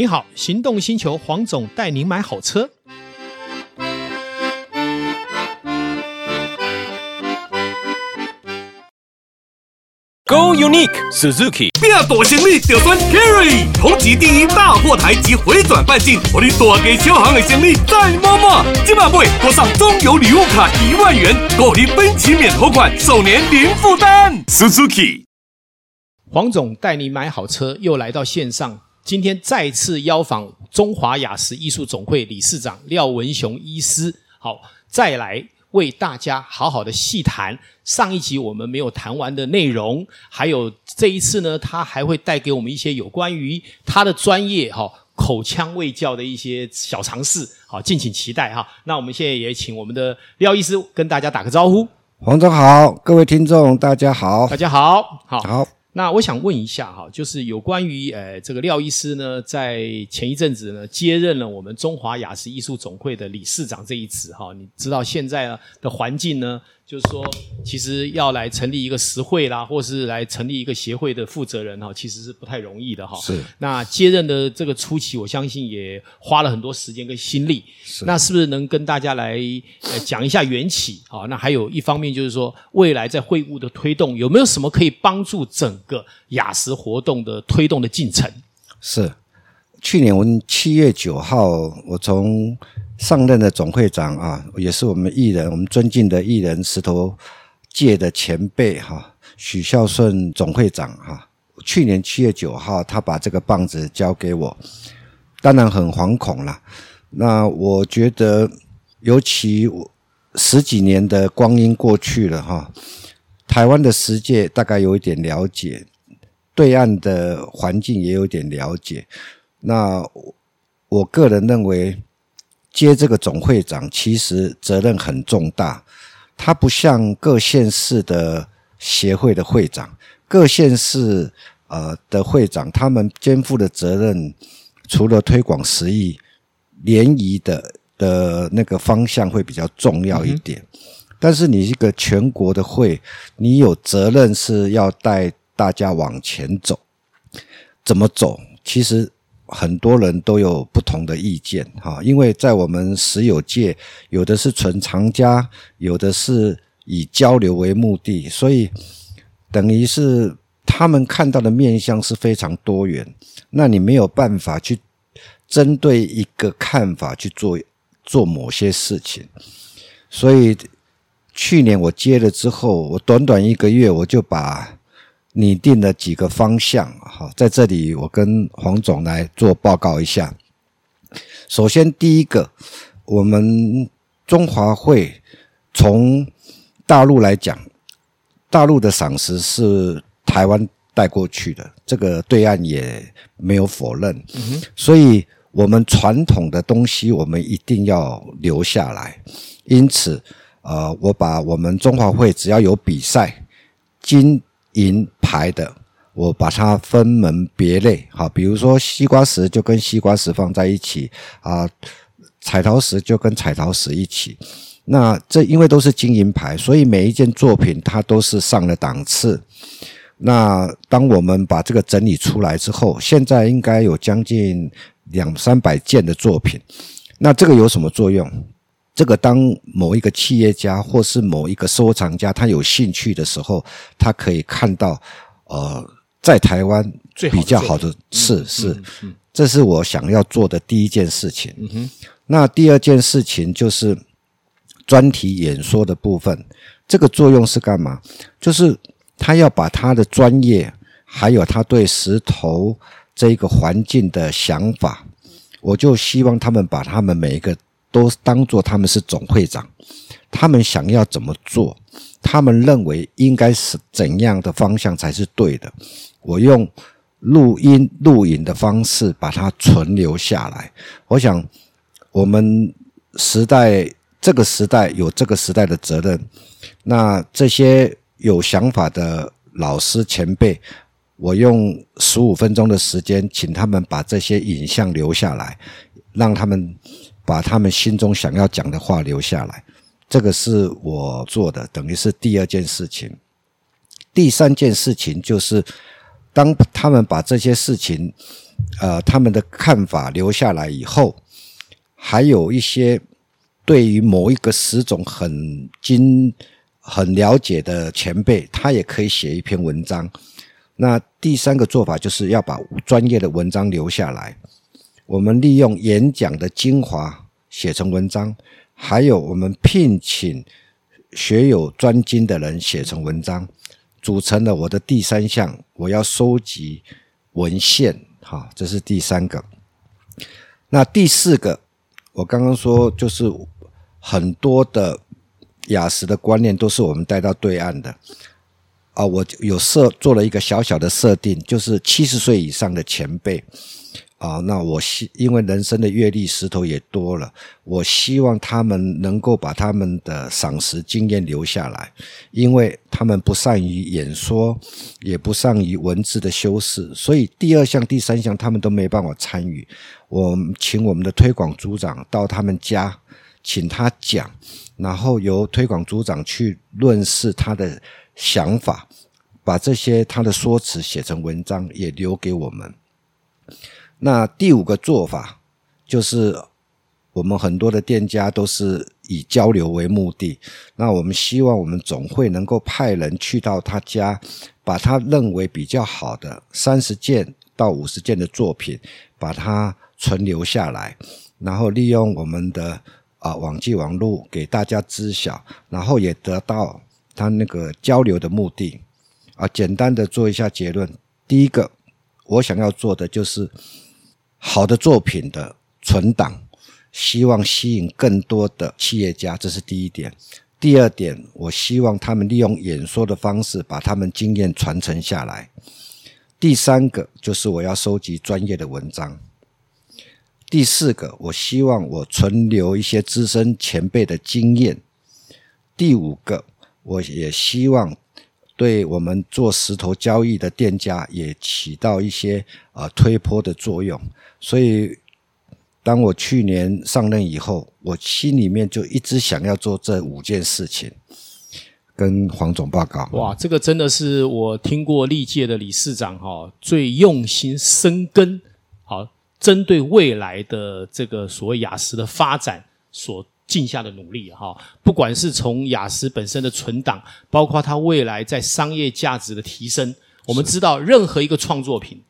您好，行动星球黄总带您买好车。Go Unique Suzuki，拼大行李就选 Carry，同级第一大货台及回转半径，我你大给小行的行李再摸摸。今晚会多上中油礼物卡一万元，购你分期免头款，首年零负担。Suzuki，黄总带你买好车，又来到线上，今天再次邀访中华雅时艺术总会理事长廖文雄医师，好，再来。为大家好好的细谈上一集我们没有谈完的内容，还有这一次呢，他还会带给我们一些有关于他的专业哈口腔卫教的一些小尝试，好，敬请期待哈。那我们现在也请我们的廖医师跟大家打个招呼。黄总好，各位听众大家好，大家好，好。好那我想问一下哈，就是有关于呃这个廖医师呢，在前一阵子呢接任了我们中华雅思艺术总会的理事长这一职哈，你知道现在的环境呢？就是说，其实要来成立一个实会啦，或是来成立一个协会的负责人哈，其实是不太容易的哈。是。那接任的这个初期，我相信也花了很多时间跟心力。是。那是不是能跟大家来呃讲一下缘起？好，那还有一方面就是说，未来在会务的推动，有没有什么可以帮助整个雅时活动的推动的进程？是。去年我们七月九号，我从上任的总会长啊，也是我们艺人，我们尊敬的艺人石头界的前辈哈，许孝顺总会长哈。去年七月九号，他把这个棒子交给我，当然很惶恐啦。那我觉得，尤其十几年的光阴过去了哈，台湾的世界大概有一点了解，对岸的环境也有点了解。那我个人认为。接这个总会长，其实责任很重大。他不像各县市的协会的会长，各县市呃的会长，他们肩负的责任，除了推广实艺联谊的的那个方向会比较重要一点。但是你一个全国的会，你有责任是要带大家往前走，怎么走？其实。很多人都有不同的意见，哈，因为在我们实友界，有的是纯藏家，有的是以交流为目的，所以等于是他们看到的面相是非常多元。那你没有办法去针对一个看法去做做某些事情，所以去年我接了之后，我短短一个月我就把。拟定了几个方向，好，在这里我跟黄总来做报告一下。首先，第一个，我们中华会从大陆来讲，大陆的赏识是台湾带过去的，这个对岸也没有否认。所以，我们传统的东西，我们一定要留下来。因此，呃，我把我们中华会只要有比赛，金。银牌的，我把它分门别类，好，比如说西瓜石就跟西瓜石放在一起啊，彩陶石就跟彩陶石一起。那这因为都是金银牌，所以每一件作品它都是上了档次。那当我们把这个整理出来之后，现在应该有将近两三百件的作品。那这个有什么作用？这个当某一个企业家或是某一个收藏家他有兴趣的时候，他可以看到，呃，在台湾比较好的是是，这是我想要做的第一件事情。嗯哼。那第二件事情就是专题演说的部分，这个作用是干嘛？就是他要把他的专业，还有他对石头这个环境的想法，我就希望他们把他们每一个。都当做他们是总会长，他们想要怎么做，他们认为应该是怎样的方向才是对的。我用录音录影的方式把它存留下来。我想，我们时代这个时代有这个时代的责任。那这些有想法的老师前辈，我用十五分钟的时间，请他们把这些影像留下来，让他们。把他们心中想要讲的话留下来，这个是我做的，等于是第二件事情。第三件事情就是当他们把这些事情，呃，他们的看法留下来以后，还有一些对于某一个时种很精、很了解的前辈，他也可以写一篇文章。那第三个做法就是要把专业的文章留下来。我们利用演讲的精华写成文章，还有我们聘请学有专精的人写成文章。组成了我的第三项，我要收集文献，哈，这是第三个。那第四个，我刚刚说就是很多的雅实的观念都是我们带到对岸的啊，我有设做了一个小小的设定，就是七十岁以上的前辈。啊，那我希因为人生的阅历石头也多了，我希望他们能够把他们的赏识经验留下来，因为他们不善于演说，也不善于文字的修饰，所以第二项、第三项他们都没办法参与。我请我们的推广组长到他们家，请他讲，然后由推广组长去论述他的想法，把这些他的说辞写成文章，也留给我们。那第五个做法就是，我们很多的店家都是以交流为目的。那我们希望我们总会能够派人去到他家，把他认为比较好的三十件到五十件的作品，把它存留下来，然后利用我们的啊网际网络给大家知晓，然后也得到他那个交流的目的。啊，简单的做一下结论。第一个，我想要做的就是。好的作品的存档，希望吸引更多的企业家，这是第一点。第二点，我希望他们利用演说的方式把他们经验传承下来。第三个就是我要收集专业的文章。第四个，我希望我存留一些资深前辈的经验。第五个，我也希望。对我们做石头交易的店家也起到一些呃推波的作用，所以当我去年上任以后，我心里面就一直想要做这五件事情，跟黄总报告。哇，这个真的是我听过历届的理事长哈最用心深耕，好针对未来的这个所谓亚实的发展所。尽下的努力哈，不管是从雅思本身的存档，包括它未来在商业价值的提升，我们知道任何一个创作品，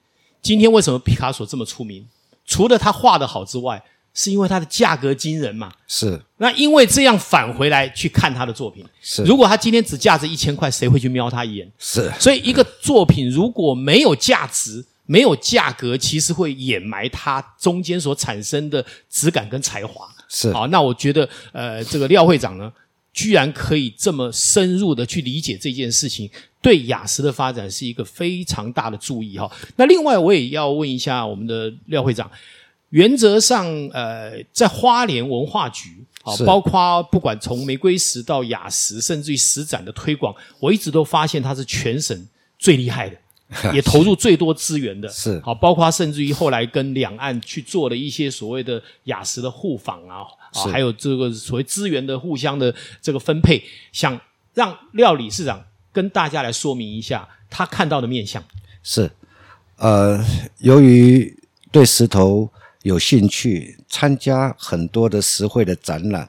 今天为什么毕卡索这么出名？除了他画的好之外，是因为它的价格惊人嘛？是。那因为这样返回来去看他的作品，是。如果他今天只价值一千块，谁会去瞄他一眼？是。所以一个作品如果没有价值，没有价格，其实会掩埋它中间所产生的质感跟才华。是好，那我觉得，呃，这个廖会长呢，居然可以这么深入的去理解这件事情，对雅思的发展是一个非常大的注意哈。那另外，我也要问一下我们的廖会长，原则上，呃，在花莲文化局，好，包括不管从玫瑰石到雅石，甚至于石展的推广，我一直都发现它是全省最厉害的。也投入最多资源的，是好，包括甚至于后来跟两岸去做了一些所谓的雅石的互访啊，啊，还有这个所谓资源的互相的这个分配，想让廖理事长跟大家来说明一下他看到的面相。是，呃，由于对石头有兴趣，参加很多的石会的展览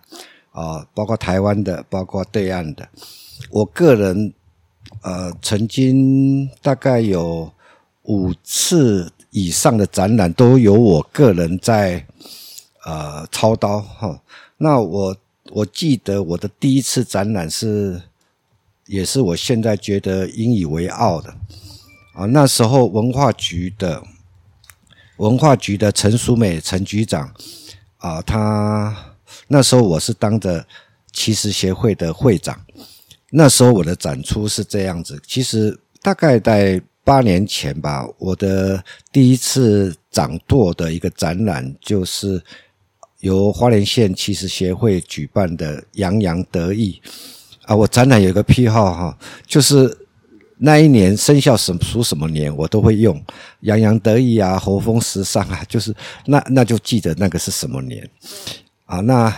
啊，包括台湾的，包括对岸的，我个人。呃，曾经大概有五次以上的展览都由我个人在呃操刀哈。那我我记得我的第一次展览是，也是我现在觉得引以为傲的啊。那时候文化局的文化局的陈淑美陈局长啊，他那时候我是当着奇石协会的会长。那时候我的展出是这样子，其实大概在八年前吧，我的第一次掌舵的一个展览就是由花莲县奇石协会举办的“洋洋得意”啊，我展览有个癖好哈，就是那一年生肖什属什么年，我都会用“洋洋得意”啊，“猴风时尚”啊，就是那那就记得那个是什么年啊。那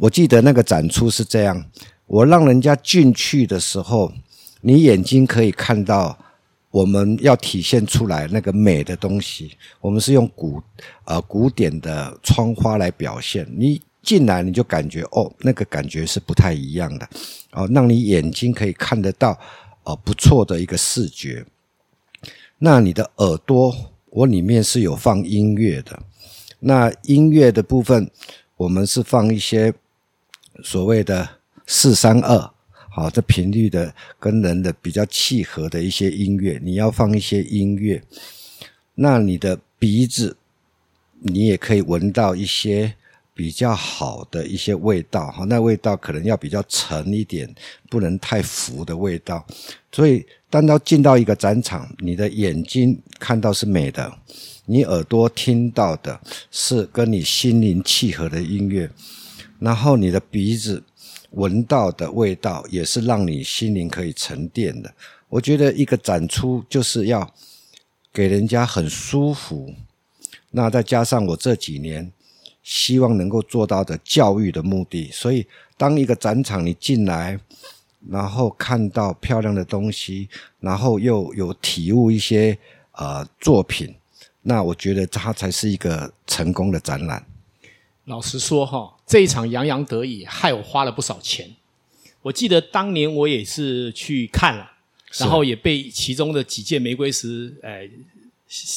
我记得那个展出是这样。我让人家进去的时候，你眼睛可以看到我们要体现出来那个美的东西，我们是用古呃古典的窗花来表现。你进来你就感觉哦，那个感觉是不太一样的哦，让你眼睛可以看得到呃不错的一个视觉。那你的耳朵，我里面是有放音乐的。那音乐的部分，我们是放一些所谓的四三二。好，这频率的跟人的比较契合的一些音乐，你要放一些音乐。那你的鼻子，你也可以闻到一些比较好的一些味道。哈，那味道可能要比较沉一点，不能太浮的味道。所以，当要进到一个展场，你的眼睛看到是美的，你耳朵听到的是跟你心灵契合的音乐，然后你的鼻子。闻到的味道也是让你心灵可以沉淀的。我觉得一个展出就是要给人家很舒服。那再加上我这几年希望能够做到的教育的目的，所以当一个展场你进来，然后看到漂亮的东西，然后又有体悟一些呃作品，那我觉得它才是一个成功的展览。老实说哈，这一场洋洋得意，害我花了不少钱。我记得当年我也是去看了，然后也被其中的几件玫瑰石，哎，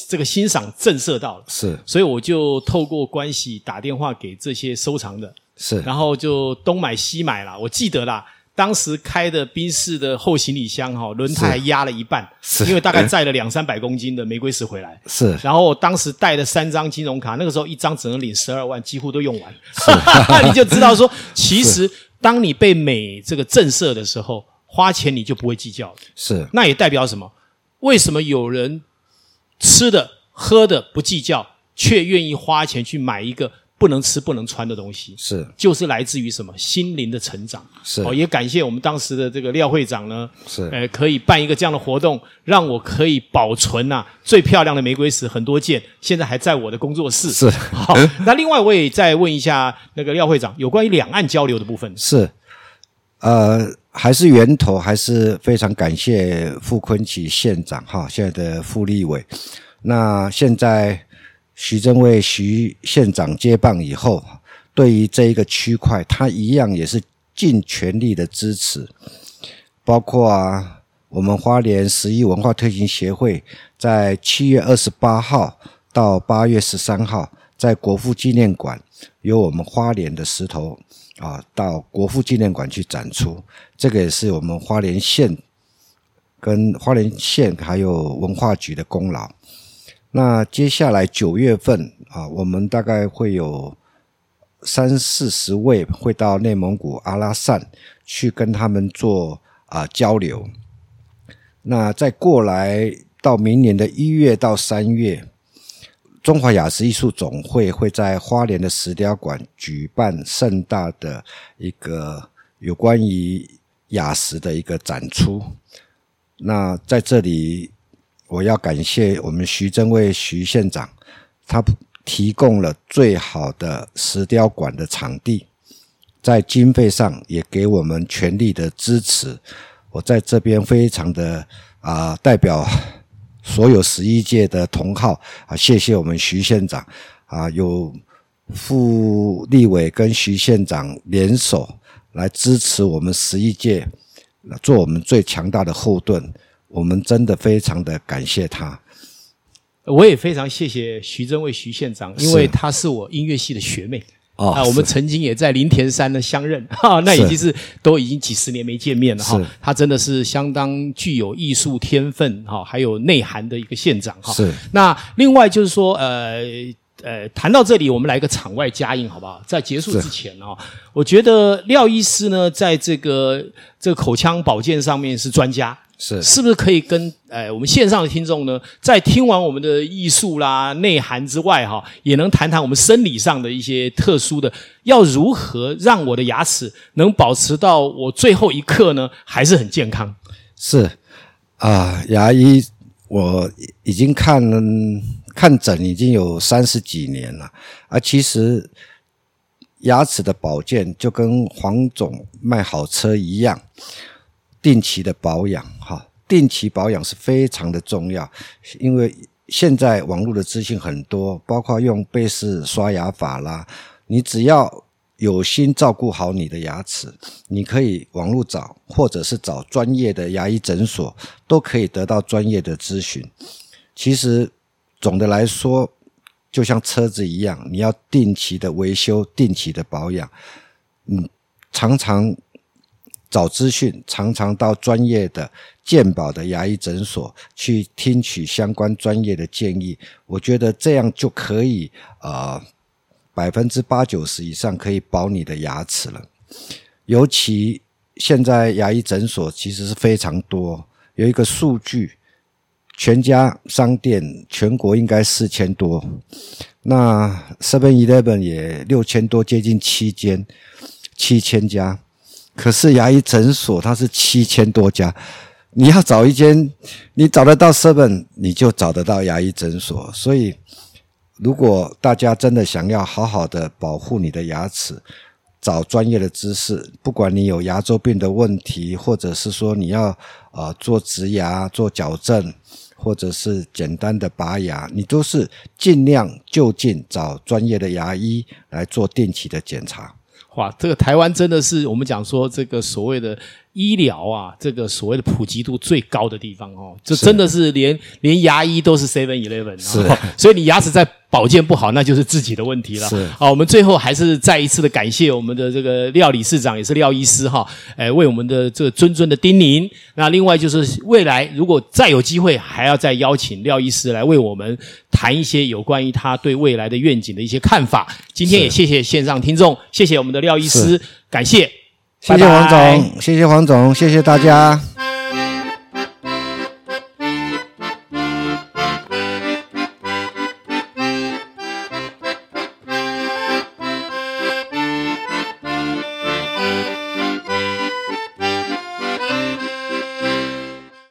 这个欣赏震慑到了。是，所以我就透过关系打电话给这些收藏的，是，然后就东买西买了。我记得啦。当时开的宾士的后行李箱哈，轮胎还压了一半，是因为大概载了两三百公斤的玫瑰石回来。是，然后我当时带了三张金融卡，那个时候一张只能领十二万，几乎都用完。你就知道说，其实当你被美这个震慑的时候，花钱你就不会计较。是，那也代表什么？为什么有人吃的喝的不计较，却愿意花钱去买一个？不能吃不能穿的东西是，就是来自于什么心灵的成长是。哦，也感谢我们当时的这个廖会长呢，是，呃，可以办一个这样的活动，让我可以保存呐、啊、最漂亮的玫瑰石很多件，现在还在我的工作室。是，好，那另外我也再问一下那个廖会长，有关于两岸交流的部分。是，呃，还是源头还是非常感谢傅坤奇县长哈，现在的傅立伟，那现在。徐榛蔚徐县长接棒以后，对于这一个区块，他一样也是尽全力的支持，包括啊，我们花莲十一文化推行协会在七月二十八号到八月十三号，在国父纪念馆由我们花莲的石头啊到国父纪念馆去展出，这个也是我们花莲县跟花莲县还有文化局的功劳。那接下来九月份啊，我们大概会有三四十位会到内蒙古阿拉善去跟他们做啊交流。那再过来到明年的一月到三月，中华雅石艺术总会会在花莲的石雕馆举办盛大的一个有关于雅石的一个展出。那在这里。我要感谢我们徐榛蔚徐县长，他提供了最好的石雕馆的场地，在经费上也给我们全力的支持。我在这边非常的啊、代表所有十一届的同好啊，谢谢我们徐县长啊，有傅立委跟徐县长联手来支持我们十一届，做我们最强大的后盾。我们真的非常的感谢他，我也非常谢谢徐榛蔚徐县长，因为他是我音乐系的学妹哦，啊，我们曾经也在林田山呢相认，哈，那已经是都已经几十年没见面了哈。他真的是相当具有艺术天分哈，还有内涵的一个县长哈。是。那另外就是说，呃呃，谈到这里，我们来个场外加映好不好？在结束之前啊，我觉得廖医师呢，在这个这个口腔保健上面是专家。是是不是可以跟呃我们线上的听众呢，在听完我们的艺术啦内涵之外哈，也能谈谈我们生理上的一些特殊的，要如何让我的牙齿能保持到我最后一刻呢，还是很健康？是啊、呃，牙医我已经看看诊已经有三十几年了啊，其实牙齿的保健就跟黄总卖好车一样。定期的保养，哈，定期保养是非常的重要，因为现在网络的资讯很多，包括用贝氏刷牙法啦，你只要有心照顾好你的牙齿，你可以网络找，或者是找专业的牙医诊所，都可以得到专业的咨询。其实总的来说，就像车子一样，你要定期的维修，定期的保养，嗯，常常。找资讯，常常到专业的健保的牙医诊所去听取相关专业的建议。我觉得这样就可以，呃，百分之八九十以上可以保你的牙齿了。尤其现在牙医诊所其实是非常多，有一个数据，全家商店全国应该四千多，那 Seven Eleven 也六千多，接近七间，七千家。可是牙医诊所它是七千多家，你要找一间，你找得到 Seven，你就找得到牙医诊所。所以，如果大家真的想要好好的保护你的牙齿，找专业的知识，不管你有牙周病的问题，或者是说你要呃做植牙、做矫正，或者是简单的拔牙，你都是尽量就近找专业的牙医来做定期的检查。哇，这个台湾真的是我们讲说这个所谓的医疗啊，这个所谓的普及度最高的地方哦，这真的是连连牙医都是 Seven Eleven，是，所以你牙齿在保健不好，那就是自己的问题了。是，好，我们最后还是再一次的感谢我们的这个廖理事长，也是廖医师哈，诶，为我们的这个谆谆的叮咛。那另外就是未来如果再有机会，还要再邀请廖医师来为我们谈一些有关于他对未来的愿景的一些看法。今天也谢谢线上听众，谢谢我们的廖医师，感谢。谢谢黄总，谢谢黄总，谢谢大家。